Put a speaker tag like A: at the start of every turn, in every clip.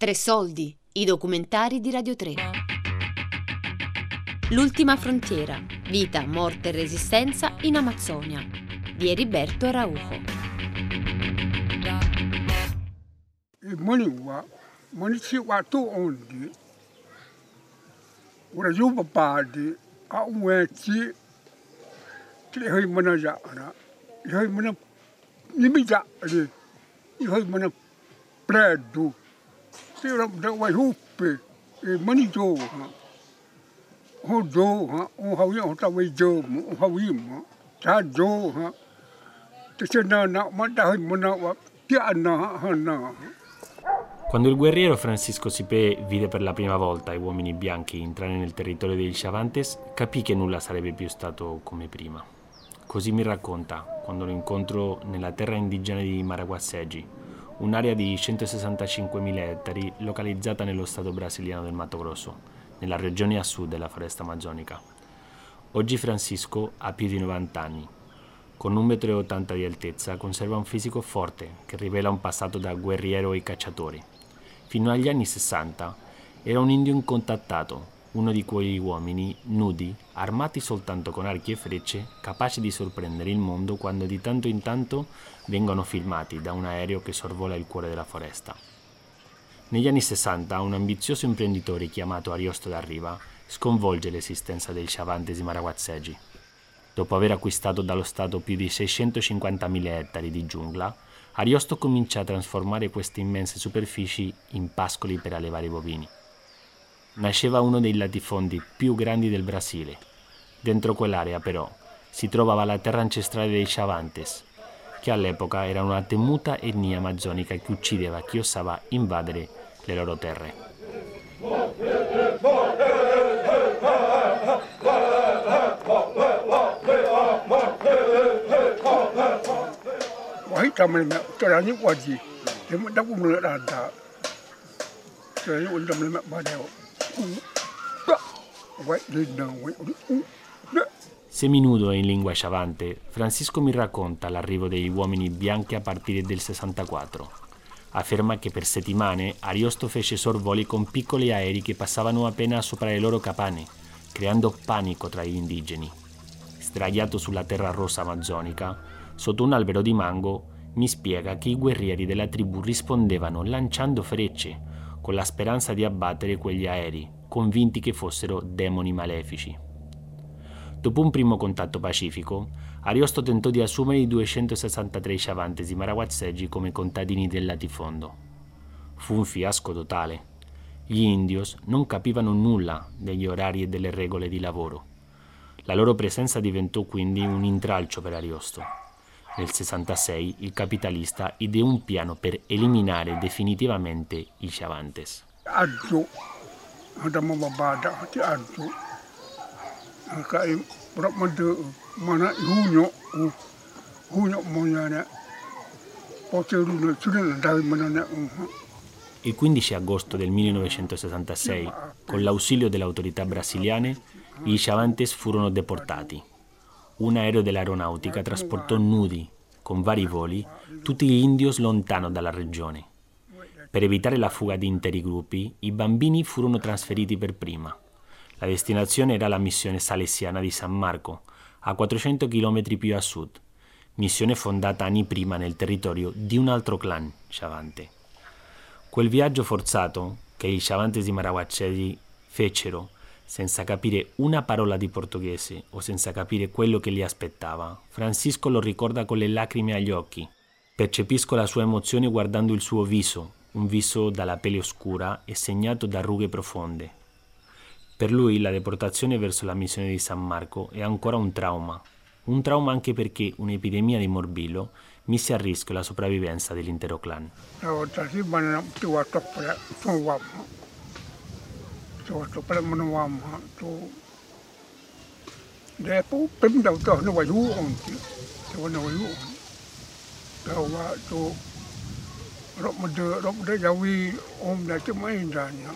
A: Tre soldi, i documentari di Radio 3. L'ultima frontiera, vita, morte e resistenza in Amazzonia, di Eriberto Araujo.
B: Moniwa, monichi watu ondi, ura yuba padi, a uwechi, tili hoi mana jara, hoi mana nimi jara, hoi mana predu, da wai hupe, e mani jo, ho jo, o hawi o ta wai jo, o hawi ma, ta jo, ha, te na na, ma hoi mana wa, tia na, ha na,
C: Quando il guerriero Francisco Sipé vide per la prima volta i uomini bianchi entrare nel territorio dei Chavantes, capì che nulla sarebbe più stato come prima. Così mi racconta quando lo incontro nella terra indigena di Maraguaseggi, un'area di 165.000 ettari localizzata nello stato brasiliano del Mato Grosso, nella regione a sud della foresta amazzonica. Oggi Francisco ha più di 90 anni. Con 1,80 m di altezza conserva un fisico forte che rivela un passato da guerriero ai cacciatori. Fino agli anni 60 era un indio incontattato, uno di quegli uomini nudi, armati soltanto con archi e frecce, capaci di sorprendere il mondo quando di tanto in tanto vengono filmati da un aereo che sorvola il cuore della foresta. Negli anni 60 un ambizioso imprenditore chiamato Ariosto d'Arriva sconvolge l'esistenza del Chavantes Maraguazzeggi. Dopo aver acquistato dallo Stato più di 650.000 ettari di giungla, Ariosto comincia a trasformare queste immense superfici in pascoli per allevare i bovini. Nasceva uno dei latifondi più grandi del Brasile. Dentro quell'area, però, si trovava la terra ancestrale dei Chavantes, che all'epoca era una temuta etnia amazzonica che uccideva chi osava invadere le loro terre. Seminudo in lingua sciavante, Francisco mi racconta l'arrivo degli uomini bianchi a partire del 64. Afferma che per settimane Ariosto fece sorvoli con piccoli aerei che passavano appena sopra le loro capanne, creando panico tra gli indigeni. Sdraiato sulla terra rossa amazzonica, sotto un albero di mango, mi spiega che i guerrieri della tribù rispondevano lanciando frecce, con la speranza di abbattere quegli aerei, convinti che fossero demoni malefici. Dopo un primo contatto pacifico, Ariosto tentò di assumere i 263 sciavantesi maraguazzeggi come contadini del latifondo. Fu un fiasco totale. Gli indios non capivano nulla degli orari e delle regole di lavoro. La loro presenza diventò quindi un intralcio per Ariosto. Nel 66 il capitalista ideò un piano per eliminare definitivamente i Chavantes.
B: ti mana na
C: Il 15 agosto del 1966, con l'ausilio delle autorità brasiliane, i Chavantes furono deportati. Un aereo dell'aeronautica trasportò nudi, con vari voli, tutti gli indios lontano dalla regione. Per evitare la fuga di interi gruppi, i bambini furono trasferiti per prima. La destinazione era la missione salesiana di San Marco, a 400 km più a sud, missione fondata anni prima nel territorio di un altro clan, Chavante. Quel viaggio forzato che i Chavantes di Maraguaccesi fecero senza capire una parola di portoghese o senza capire quello che li aspettava, Francisco lo ricorda con le lacrime agli occhi. Percepisco la sua emozione guardando il suo viso, un viso dalla pelle oscura e segnato da rughe profonde. Per lui la deportazione verso la missione di San Marco è ancora un trauma, un trauma anche perché un'epidemia di morbillo mise a rischio la sopravvivenza dell'intero clan.
B: O ta si bana ti wa to pra to wa to to pra mo wa ma to de pu pim da to no wa yu on ti to no wa yu to wa to ro mo de ro mo de ya wi om da ti mai da na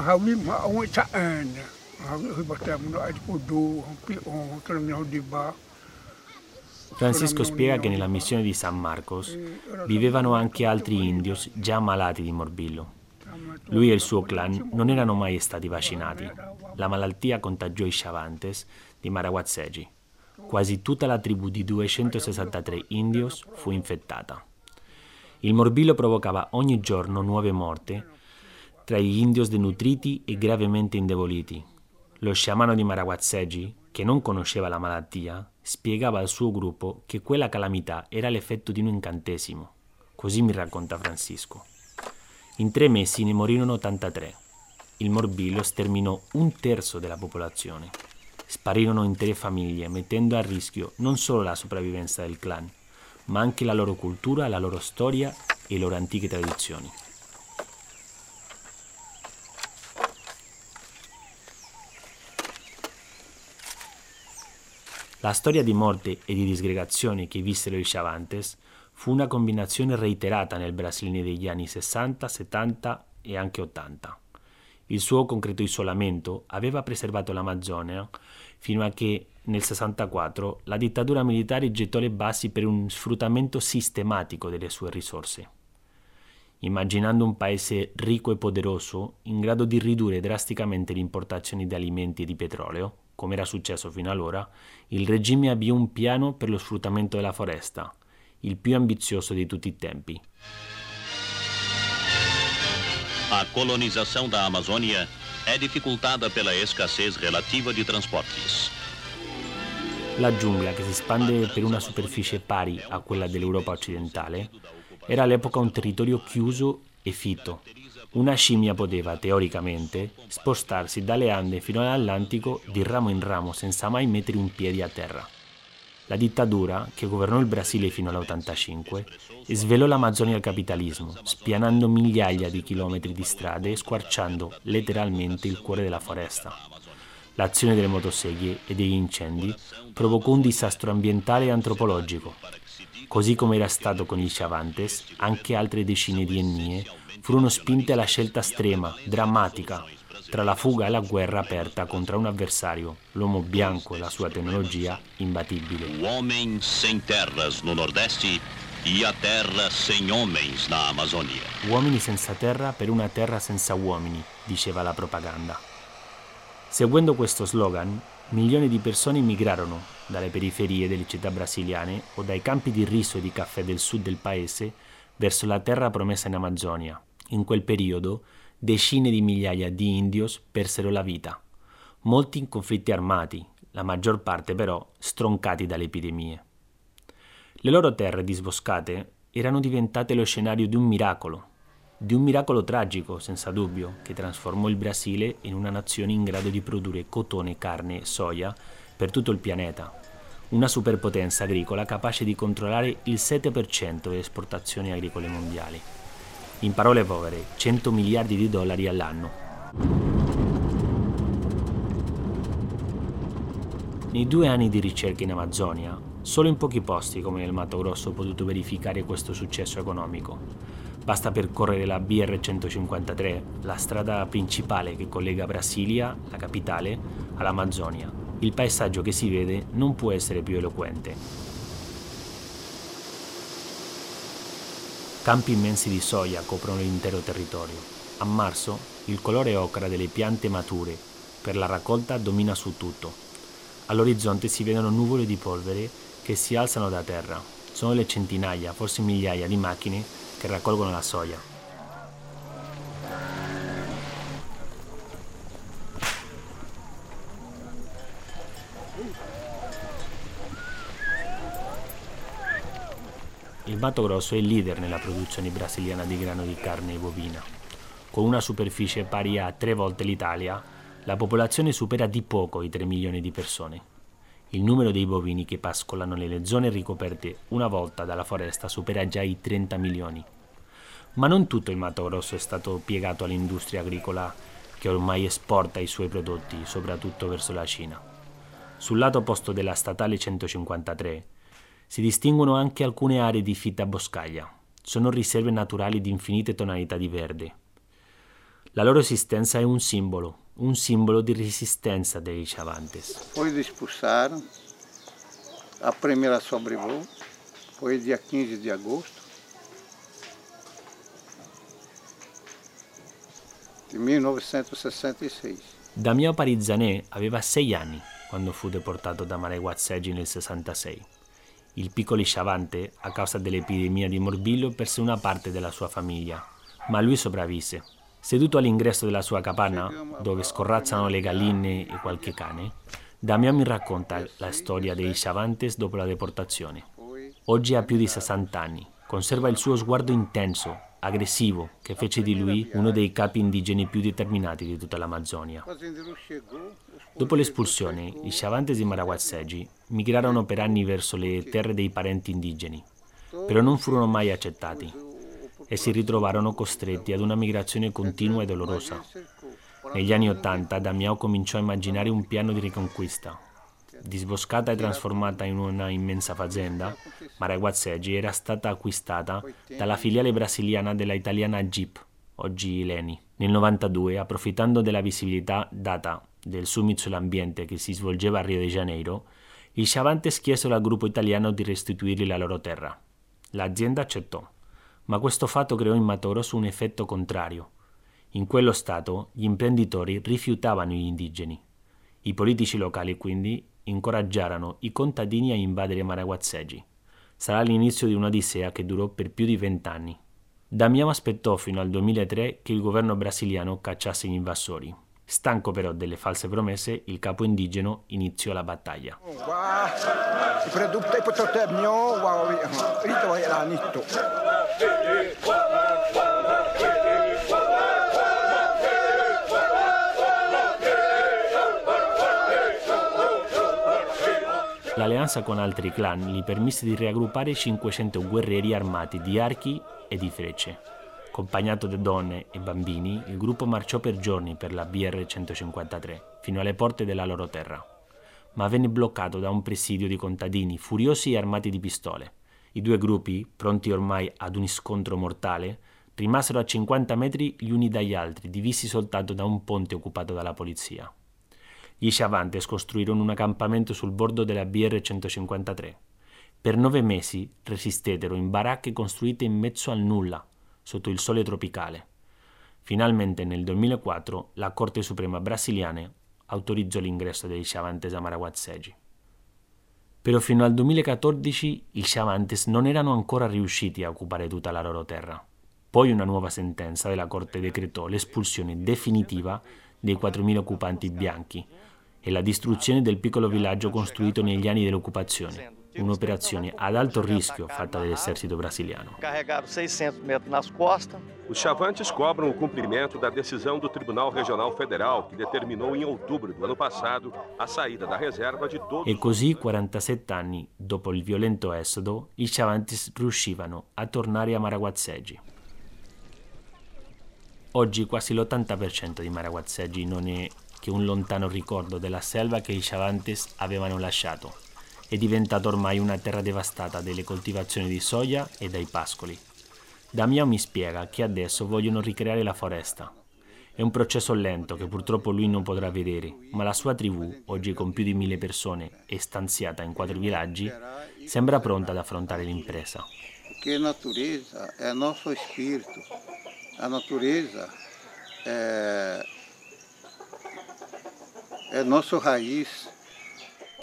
B: ha wi ma o cha an ha wi ba ta mo ai pu do pi o to no di ba.
C: Francisco spiega che nella missione di San Marcos vivevano anche altri indios già malati di morbillo. Lui e il suo clan non erano mai stati vaccinati. La malattia contagiò i Chavantes di Maraguazzegi. Quasi tutta la tribù di 263 indios fu infettata. Il morbillo provocava ogni giorno nuove morti tra gli indios denutriti e gravemente indeboliti. Lo sciamano di Maraguazzegi, che non conosceva la malattia, spiegava al suo gruppo che quella calamità era l'effetto di un incantesimo. Così mi racconta Francisco. In tre mesi ne morirono 83. Il morbillo sterminò un terzo della popolazione. Sparirono intere famiglie, mettendo a rischio non solo la sopravvivenza del clan, ma anche la loro cultura, la loro storia e le loro antiche tradizioni. La storia di morte e di disgregazione che vissero i Chavantes fu una combinazione reiterata nel Brasile degli anni 60, 70 e anche 80. Il suo concreto isolamento aveva preservato l'Amazzonia fino a che nel 64 la dittatura militare gettò le basi per un sfruttamento sistematico delle sue risorse. Immaginando un paese ricco e poderoso in grado di ridurre drasticamente le importazioni di alimenti e di petrolio, come era successo fino allora, il regime avviò un piano per lo sfruttamento della foresta, il più ambizioso di tutti i tempi.
D: A colonização da Amazônia é dificultada pela escassez relativa di transportes.
C: La giungla, che si espande per una superficie pari a quella dell'Europa occidentale, era all'epoca un territorio chiuso e fitto. Una scimmia poteva, teoricamente, spostarsi dalle Ande fino all'Atlantico di ramo in ramo senza mai mettere un piede a terra. La dittatura, che governò il Brasile fino all'85, svelò l'Amazzonia al capitalismo, spianando migliaia di chilometri di strade e squarciando letteralmente il cuore della foresta. L'azione delle motoseghe e degli incendi provocò un disastro ambientale e antropologico. Così come era stato con i Chavantes, anche altre decine di etnie furono spinte alla scelta estrema, drammatica, tra la fuga e la guerra aperta contro un avversario, l'uomo bianco e la sua tecnologia imbattibile.
D: Homem sem terras no Nordeste e a terra sem homens na Amazônia.
C: Uomini senza terra per una terra senza uomini, diceva la propaganda. Seguendo questo slogan, milioni di persone migrarono dalle periferie delle città brasiliane o dai campi di riso e di caffè del sud del paese verso la terra promessa in Amazzonia. In quel periodo decine di migliaia di indios persero la vita, molti in conflitti armati, la maggior parte però stroncati dalle epidemie. Le loro terre disboscate erano diventate lo scenario di un miracolo, di un miracolo tragico, senza dubbio, che trasformò il Brasile in una nazione in grado di produrre cotone, carne e soia per tutto il pianeta, una superpotenza agricola capace di controllare il 7% delle esportazioni agricole mondiali. In parole povere, 100 miliardi di dollari all'anno. Nei due anni di ricerca in Amazzonia, solo in pochi posti come nel Mato Grosso ho potuto verificare questo successo economico. Basta percorrere la BR-153, la strada principale che collega Brasilia, la capitale, all'Amazzonia. Il paesaggio che si vede non può essere più eloquente. Campi immensi di soia coprono l'intero territorio. A marzo il colore ocra delle piante mature per la raccolta domina su tutto. All'orizzonte si vedono nuvole di polvere che si alzano da terra. Sono le centinaia, forse migliaia di macchine che raccolgono la soia. Il Mato Grosso è il leader nella produzione brasiliana di grano di carne bovina. Con una superficie pari a tre volte l'Italia, la popolazione supera di poco i 3 milioni di persone. Il numero dei bovini che pascolano nelle zone ricoperte una volta dalla foresta supera già i 30 milioni. Ma non tutto il Mato Grosso è stato piegato all'industria agricola che ormai esporta i suoi prodotti, soprattutto verso la Cina. Sul lato opposto della statale 153 si distinguono anche alcune aree di fitta boscaglia. Sono riserve naturali di infinite tonalità di verde. La loro esistenza è un simbolo, un simbolo di resistenza dei Chavantes.
E: De expulsaram, A primeira sobrevoo foi dia 15 de agosto di 1966.
C: Damiano Parizanè aveva sei anni quando fu deportato da Mareguazzeggi nel 66. Il piccolo Sciavante, a causa dell'epidemia di morbillo, perse una parte della sua famiglia, ma lui sopravvisse. Seduto all'ingresso della sua capanna, dove scorrazzano le galline e qualche cane, Damiano mi racconta la storia dei Sciavantes dopo la deportazione. Oggi ha più di 60 anni, conserva il suo sguardo intenso, aggressivo, che fece di lui uno dei capi indigeni più determinati di tutta l'Amazzonia. Dopo l'espulsione, i Sciavantes di Maraguazzeggi migrarono per anni verso le terre dei parenti indigeni, però non furono mai accettati e si ritrovarono costretti ad una migrazione continua e dolorosa. Negli anni Ottanta Damiao cominciò a immaginare un piano di riconquista. Disboscata e trasformata in una immensa fazenda, Maraguazzeggi era stata acquistata dalla filiale brasiliana della italiana Jeep, oggi Leni. Nel 92, approfittando della visibilità data del summit sull'ambiente che si svolgeva a Rio de Janeiro, i Chavantes chiesero al gruppo italiano di restituirgli la loro terra. L'azienda accettò, ma questo fatto creò in Matoros un effetto contrario. In quello stato gli imprenditori rifiutavano gli indigeni. I politici locali quindi incoraggiarono i contadini a invadere Maraguazzeggi. Sarà l'inizio di un'odissea che durò per più di vent'anni. Damiano aspettò fino al 2003 che il governo brasiliano cacciasse gli invasori. Stanco però delle false promesse, il capo indigeno iniziò la battaglia. L'alleanza con altri clan gli permise di raggruppare 500 guerrieri armati di archi e di frecce. Accompagnato da donne e bambini, il gruppo marciò per giorni per la BR-153, fino alle porte della loro terra. Ma venne bloccato da un presidio di contadini furiosi e armati di pistole. I due gruppi, pronti ormai ad un scontro mortale, rimasero a 50 metri gli uni dagli altri, divisi soltanto da un ponte occupato dalla polizia. Gli Chavantes costruirono un accampamento sul bordo della BR-153. Per nove mesi resistettero in baracche costruite in mezzo al nulla, sotto il sole tropicale. Finalmente nel 2004 la Corte Suprema brasiliana autorizzò l'ingresso dei Chavantes a Maraguazzeggi. Però fino al 2014 i Chavantes non erano ancora riusciti a occupare tutta la loro terra. Poi una nuova sentenza della Corte decretò l'espulsione definitiva dei 4.000 occupanti bianchi e la distruzione del piccolo villaggio costruito negli anni dell'occupazione, un'operazione ad alto rischio fatta dall'esercito brasiliano.
F: Os chavantes cobram o cumprimento da decisão do Tribunal Regional Federal que determinou em outubro do ano passado a saída da reserva di 12
C: E così, 47 anni dopo il violento esodo, i chavantes riuscivano a tornare a Maraguazzeggi. Oggi quasi l'80% di Maraguazzeggi non è che un lontano ricordo della selva che i Chavantes avevano lasciato. È diventata ormai una terra devastata dalle coltivazioni di soia e dai pascoli. Damiano mi spiega che adesso vogliono ricreare la foresta. È un processo lento che purtroppo lui non potrà vedere, ma la sua tribù, oggi con più di mille persone e stanziata in quattro villaggi, sembra pronta ad affrontare l'impresa.
E: Porque a natureza é nosso espírito. A natureza é, é nosso raiz.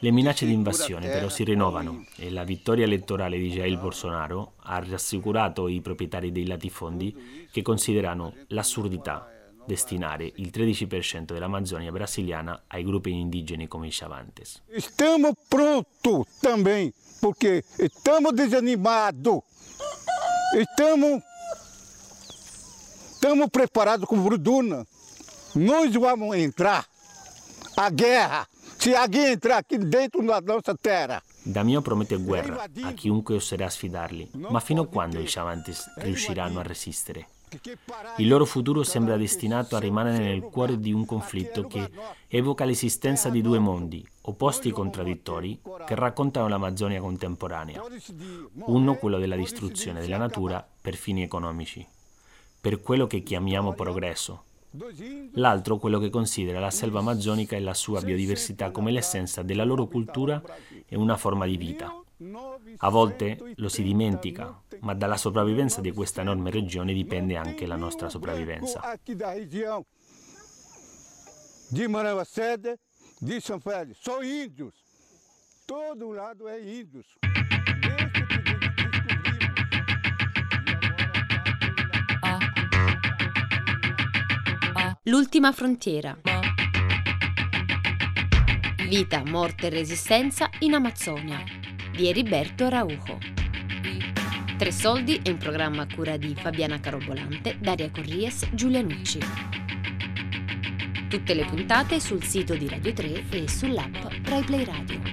C: Le minacce di invasione però si rinnovano e la vittoria elettorale di Jair Bolsonaro ha rassicurato i proprietari dei latifondi che considerano l'assurdità destinare il 13% dell'Amazzonia brasiliana ai gruppi indigeni come i Chavantes.
B: Estamos prontos também, porque estamos desanimados. Estamos, estamos preparados com Bruduna. Nós vamos entrar a guerra. Se alguém entrar aqui dentro da nossa terra.
C: Damio promette guerra a chiunque oserà sfidarli, ma fino a quando i Chavantes riusciranno a resistere? Il loro futuro sembra destinato a rimanere nel cuore di un conflitto che evoca l'esistenza di due mondi, opposti e contraddittori, che raccontano l'Amazzonia contemporanea. Uno quello della distruzione della natura per fini economici, per quello che chiamiamo progresso, l'altro quello che considera la selva amazzonica e la sua biodiversità come l'essenza della loro cultura e una forma di vita. A volte lo si dimentica, ma dalla sopravvivenza di questa enorme regione dipende anche la nostra sopravvivenza.
G: Di Manavacede, di São Félix, são índios. Todo lado é índios.
A: L'ultima frontiera. Vita, morte e resistenza in Amazzonia di Eriberto Raujo. Tre soldi è un programma a cura di Fabiana Carobolante, Daria Corries, Giulia Nucci. Tutte le puntate sul sito di Radio 3 e sull'app RaiPlay Radio.